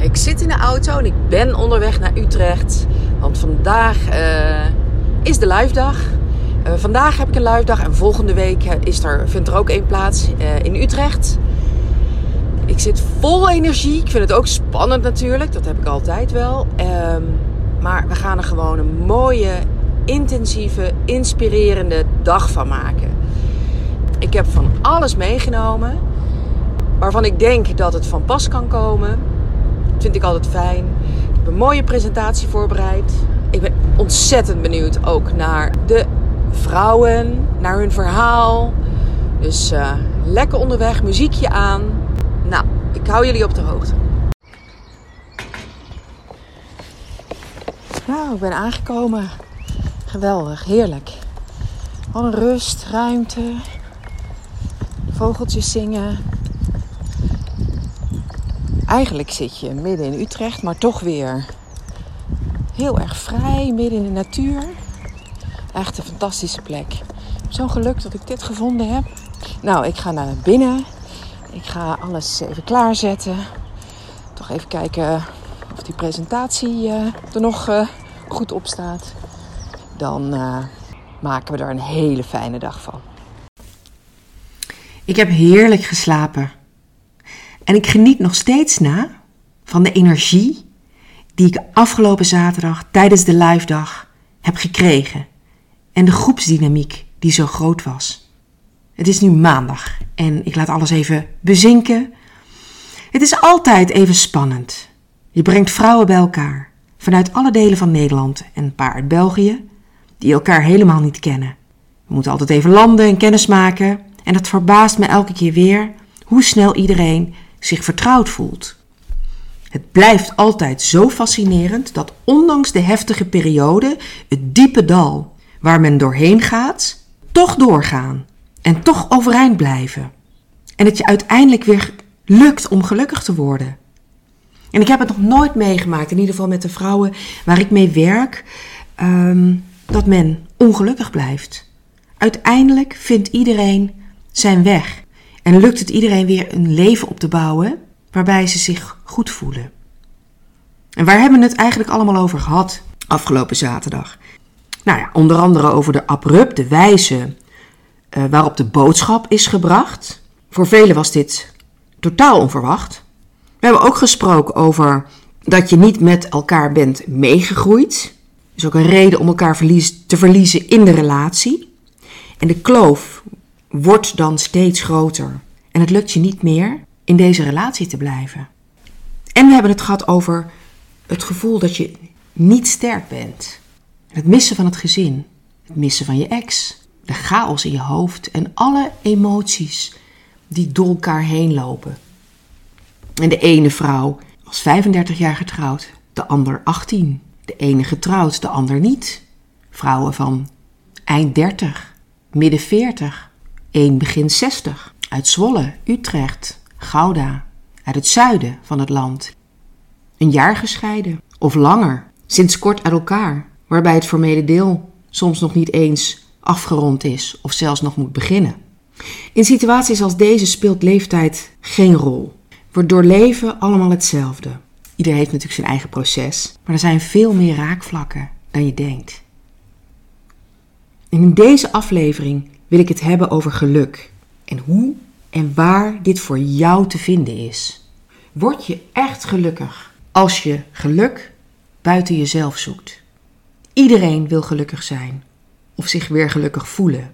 Ik zit in de auto en ik ben onderweg naar Utrecht. Want vandaag uh, is de live dag. Uh, vandaag heb ik een live dag en volgende week is er, vindt er ook één plaats in Utrecht. Ik zit vol energie. Ik vind het ook spannend natuurlijk. Dat heb ik altijd wel. Um, maar we gaan er gewoon een mooie, intensieve, inspirerende dag van maken. Ik heb van alles meegenomen waarvan ik denk dat het van pas kan komen. Vind ik altijd fijn. Ik heb een mooie presentatie voorbereid. Ik ben ontzettend benieuwd ook naar de vrouwen, naar hun verhaal. Dus uh, lekker onderweg, muziekje aan. Nou, ik hou jullie op de hoogte. Nou, ik ben aangekomen. Geweldig, heerlijk. Wat een rust, ruimte. Vogeltjes zingen. Eigenlijk zit je midden in Utrecht, maar toch weer heel erg vrij, midden in de natuur. Echt een fantastische plek. Zo'n geluk dat ik dit gevonden heb. Nou, ik ga naar binnen. Ik ga alles even klaarzetten. Toch even kijken of die presentatie uh, er nog uh, goed op staat. Dan uh, maken we er een hele fijne dag van. Ik heb heerlijk geslapen. En ik geniet nog steeds na van de energie die ik afgelopen zaterdag tijdens de live dag heb gekregen. En de groepsdynamiek die zo groot was. Het is nu maandag en ik laat alles even bezinken. Het is altijd even spannend. Je brengt vrouwen bij elkaar vanuit alle delen van Nederland en een paar uit België die elkaar helemaal niet kennen. We moeten altijd even landen en kennis maken en dat verbaast me elke keer weer hoe snel iedereen zich vertrouwd voelt. Het blijft altijd zo fascinerend dat ondanks de heftige periode, het diepe dal waar men doorheen gaat, toch doorgaan en toch overeind blijven. En het je uiteindelijk weer lukt om gelukkig te worden. En ik heb het nog nooit meegemaakt, in ieder geval met de vrouwen waar ik mee werk, ehm, dat men ongelukkig blijft. Uiteindelijk vindt iedereen zijn weg. En lukt het iedereen weer een leven op te bouwen waarbij ze zich goed voelen. En waar hebben we het eigenlijk allemaal over gehad afgelopen zaterdag? Nou ja, onder andere over de abrupte wijze uh, waarop de boodschap is gebracht. Voor velen was dit totaal onverwacht. We hebben ook gesproken over dat je niet met elkaar bent meegegroeid. is ook een reden om elkaar verlies, te verliezen in de relatie. En de kloof wordt dan steeds groter. En het lukt je niet meer in deze relatie te blijven. En we hebben het gehad over het gevoel dat je niet sterk bent. Het missen van het gezin, het missen van je ex, de chaos in je hoofd en alle emoties die door elkaar heen lopen. En de ene vrouw was 35 jaar getrouwd, de ander 18. De ene getrouwd, de ander niet. Vrouwen van eind 30, midden 40, één begin 60. Uit Zwolle, Utrecht, Gouda, uit het zuiden van het land. Een jaar gescheiden of langer, sinds kort uit elkaar, waarbij het formele deel soms nog niet eens afgerond is of zelfs nog moet beginnen. In situaties als deze speelt leeftijd geen rol. We doorleven allemaal hetzelfde. Iedereen heeft natuurlijk zijn eigen proces, maar er zijn veel meer raakvlakken dan je denkt. En in deze aflevering wil ik het hebben over geluk en hoe en waar dit voor jou te vinden is. Word je echt gelukkig als je geluk buiten jezelf zoekt? Iedereen wil gelukkig zijn of zich weer gelukkig voelen.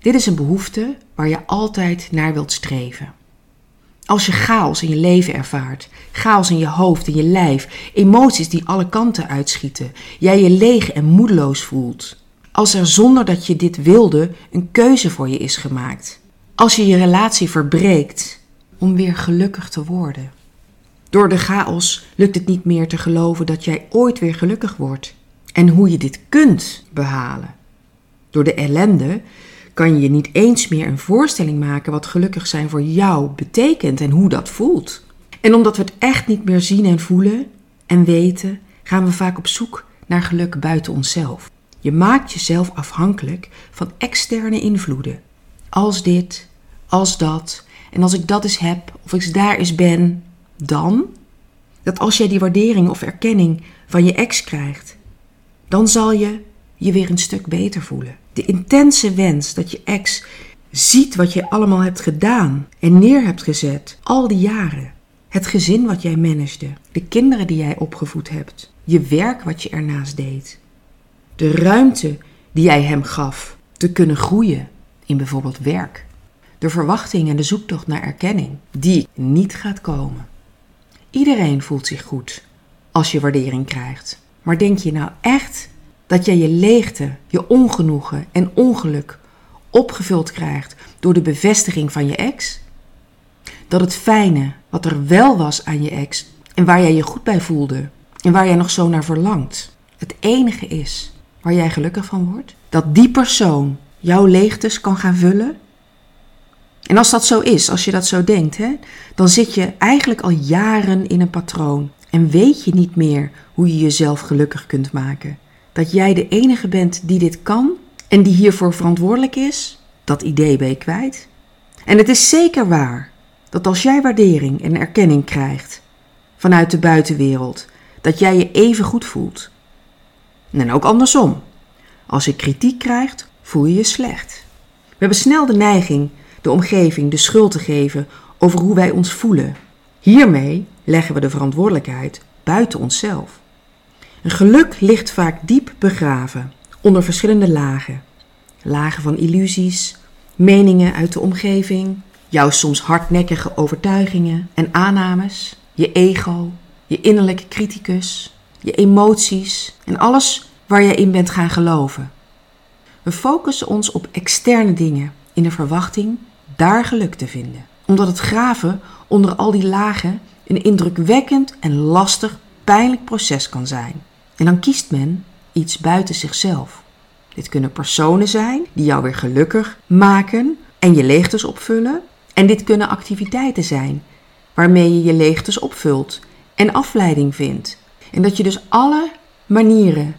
Dit is een behoefte waar je altijd naar wilt streven. Als je chaos in je leven ervaart, chaos in je hoofd, in je lijf, emoties die alle kanten uitschieten, jij je leeg en moedeloos voelt. Als er zonder dat je dit wilde een keuze voor je is gemaakt. Als je je relatie verbreekt om weer gelukkig te worden. Door de chaos lukt het niet meer te geloven dat jij ooit weer gelukkig wordt. En hoe je dit kunt behalen. Door de ellende kan je je niet eens meer een voorstelling maken wat gelukkig zijn voor jou betekent en hoe dat voelt. En omdat we het echt niet meer zien en voelen en weten, gaan we vaak op zoek naar geluk buiten onszelf. Je maakt jezelf afhankelijk van externe invloeden. Als dit, als dat, en als ik dat eens heb, of ik daar eens ben, dan. Dat als jij die waardering of erkenning van je ex krijgt, dan zal je je weer een stuk beter voelen. De intense wens dat je ex ziet wat je allemaal hebt gedaan en neer hebt gezet, al die jaren. Het gezin wat jij managede, de kinderen die jij opgevoed hebt, je werk wat je ernaast deed, de ruimte die jij hem gaf te kunnen groeien in bijvoorbeeld werk, de verwachting en de zoektocht naar erkenning die niet gaat komen. Iedereen voelt zich goed als je waardering krijgt. Maar denk je nou echt dat jij je leegte, je ongenoegen en ongeluk opgevuld krijgt door de bevestiging van je ex? Dat het fijne wat er wel was aan je ex en waar jij je goed bij voelde en waar jij nog zo naar verlangt, het enige is waar jij gelukkig van wordt? Dat die persoon jouw leegtes kan gaan vullen? En als dat zo is, als je dat zo denkt, hè, dan zit je eigenlijk al jaren in een patroon en weet je niet meer hoe je jezelf gelukkig kunt maken. Dat jij de enige bent die dit kan en die hiervoor verantwoordelijk is, dat idee ben je kwijt. En het is zeker waar dat als jij waardering en erkenning krijgt vanuit de buitenwereld, dat jij je even goed voelt. En ook andersom. Als je kritiek krijgt, voel je je slecht. We hebben snel de neiging de omgeving de schuld te geven over hoe wij ons voelen. Hiermee leggen we de verantwoordelijkheid buiten onszelf. Een geluk ligt vaak diep begraven onder verschillende lagen. Lagen van illusies, meningen uit de omgeving, jouw soms hardnekkige overtuigingen en aannames, je ego, je innerlijke criticus, je emoties en alles waar je in bent gaan geloven. We focussen ons op externe dingen in de verwachting daar geluk te vinden. Omdat het graven onder al die lagen een indrukwekkend en lastig, pijnlijk proces kan zijn. En dan kiest men iets buiten zichzelf. Dit kunnen personen zijn die jou weer gelukkig maken en je leegtes opvullen. En dit kunnen activiteiten zijn waarmee je je leegtes opvult en afleiding vindt. En dat je dus alle manieren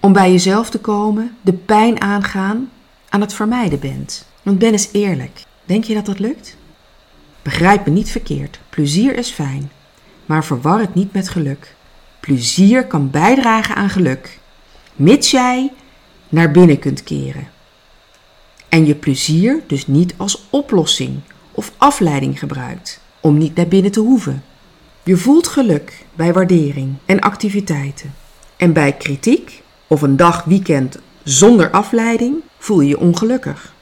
om bij jezelf te komen, de pijn aangaan, aan het vermijden bent. Want ben eens eerlijk. Denk je dat dat lukt? Begrijp me niet verkeerd. Plezier is fijn. Maar verwar het niet met geluk. Plezier kan bijdragen aan geluk, mits jij naar binnen kunt keren. En je plezier dus niet als oplossing of afleiding gebruikt, om niet naar binnen te hoeven. Je voelt geluk bij waardering en activiteiten. En bij kritiek of een dag weekend zonder afleiding voel je je ongelukkig.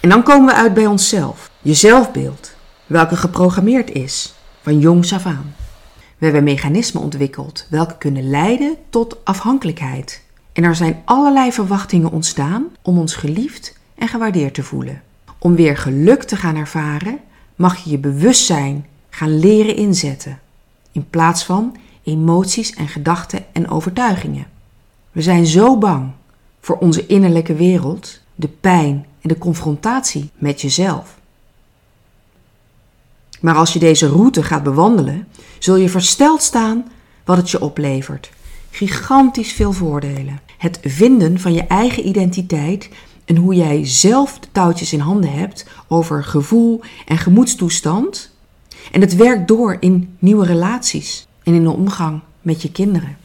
En dan komen we uit bij onszelf, je zelfbeeld, welke geprogrammeerd is van jongs af aan. We hebben mechanismen ontwikkeld welke kunnen leiden tot afhankelijkheid. En er zijn allerlei verwachtingen ontstaan om ons geliefd en gewaardeerd te voelen. Om weer geluk te gaan ervaren, mag je je bewustzijn gaan leren inzetten, in plaats van emoties en gedachten en overtuigingen. We zijn zo bang voor onze innerlijke wereld, de pijn en de confrontatie met jezelf. Maar als je deze route gaat bewandelen, zul je versteld staan wat het je oplevert. Gigantisch veel voordelen. Het vinden van je eigen identiteit en hoe jij zelf de touwtjes in handen hebt over gevoel en gemoedstoestand. En het werkt door in nieuwe relaties en in de omgang met je kinderen.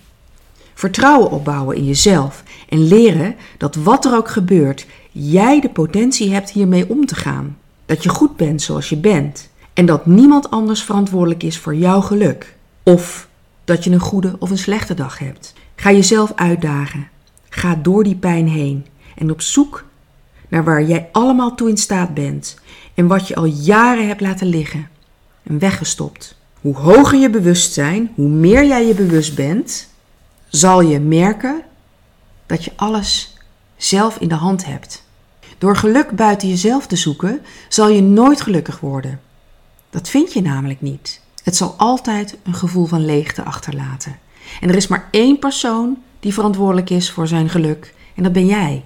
Vertrouwen opbouwen in jezelf en leren dat wat er ook gebeurt, jij de potentie hebt hiermee om te gaan. Dat je goed bent zoals je bent en dat niemand anders verantwoordelijk is voor jouw geluk. Of dat je een goede of een slechte dag hebt. Ga jezelf uitdagen. Ga door die pijn heen en op zoek naar waar jij allemaal toe in staat bent en wat je al jaren hebt laten liggen en weggestopt. Hoe hoger je bewustzijn, hoe meer jij je bewust bent, zal je merken dat je alles zelf in de hand hebt. Door geluk buiten jezelf te zoeken, zal je nooit gelukkig worden. Dat vind je namelijk niet. Het zal altijd een gevoel van leegte achterlaten. En er is maar één persoon die verantwoordelijk is voor zijn geluk, en dat ben jij.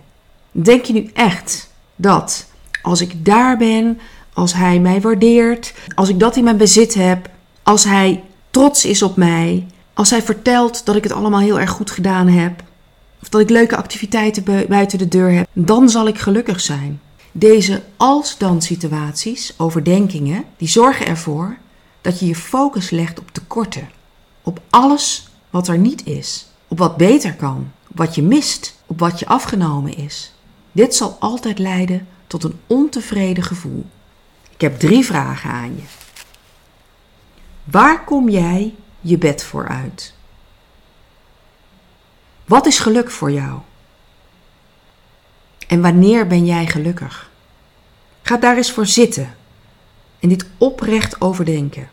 Denk je nu echt dat als ik daar ben, als hij mij waardeert, als ik dat in mijn bezit heb, als hij trots is op mij, als hij vertelt dat ik het allemaal heel erg goed gedaan heb, of dat ik leuke activiteiten buiten de deur heb, dan zal ik gelukkig zijn. Deze als-dan situaties, overdenkingen, die zorgen ervoor dat je je focus legt op tekorten. op alles wat er niet is, op wat beter kan, op wat je mist, op wat je afgenomen is. Dit zal altijd leiden tot een ontevreden gevoel. Ik heb drie vragen aan je. Waar kom jij je bed voor uit? Wat is geluk voor jou? En wanneer ben jij gelukkig? Ga daar eens voor zitten en dit oprecht overdenken.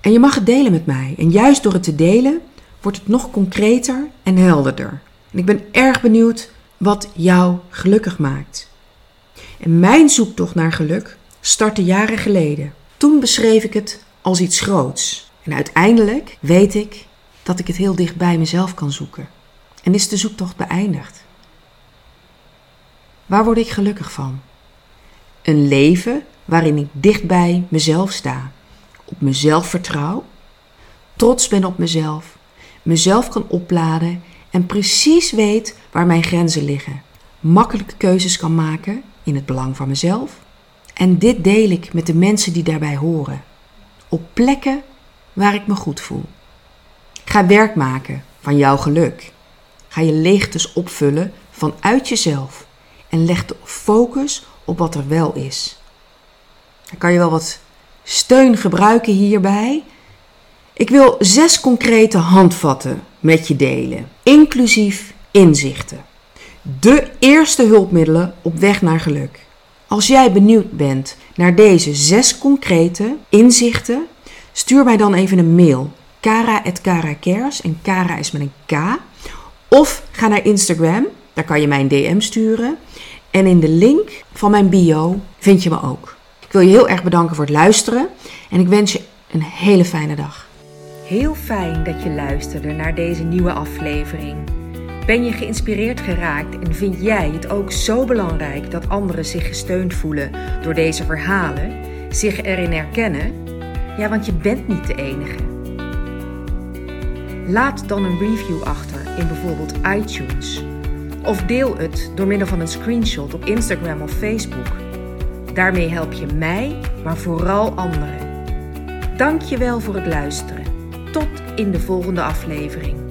En je mag het delen met mij. En juist door het te delen wordt het nog concreter en helderder. En ik ben erg benieuwd wat jou gelukkig maakt. En mijn zoektocht naar geluk startte jaren geleden. Toen beschreef ik het als iets groots. En uiteindelijk weet ik dat ik het heel dicht bij mezelf kan zoeken. En is de zoektocht beëindigd. Waar word ik gelukkig van? Een leven waarin ik dicht bij mezelf sta, op mezelf vertrouw, trots ben op mezelf, mezelf kan opladen en precies weet waar mijn grenzen liggen, makkelijke keuzes kan maken in het belang van mezelf. En dit deel ik met de mensen die daarbij horen, op plekken waar ik me goed voel. Ga werk maken van jouw geluk. Ga je leegtes opvullen vanuit jezelf en leg de focus op wat er wel is. Dan kan je wel wat steun gebruiken hierbij. Ik wil zes concrete handvatten met je delen, inclusief inzichten. De eerste hulpmiddelen op weg naar geluk. Als jij benieuwd bent naar deze zes concrete inzichten, stuur mij dan even een mail. Kara.karakers en Kara is met een K. Of ga naar Instagram, daar kan je mij een DM sturen. En in de link van mijn bio vind je me ook. Ik wil je heel erg bedanken voor het luisteren en ik wens je een hele fijne dag. Heel fijn dat je luisterde naar deze nieuwe aflevering. Ben je geïnspireerd geraakt en vind jij het ook zo belangrijk dat anderen zich gesteund voelen door deze verhalen, zich erin herkennen? Ja, want je bent niet de enige. Laat dan een review achter in bijvoorbeeld iTunes of deel het door middel van een screenshot op Instagram of Facebook. Daarmee help je mij, maar vooral anderen. Dank je wel voor het luisteren. Tot in de volgende aflevering.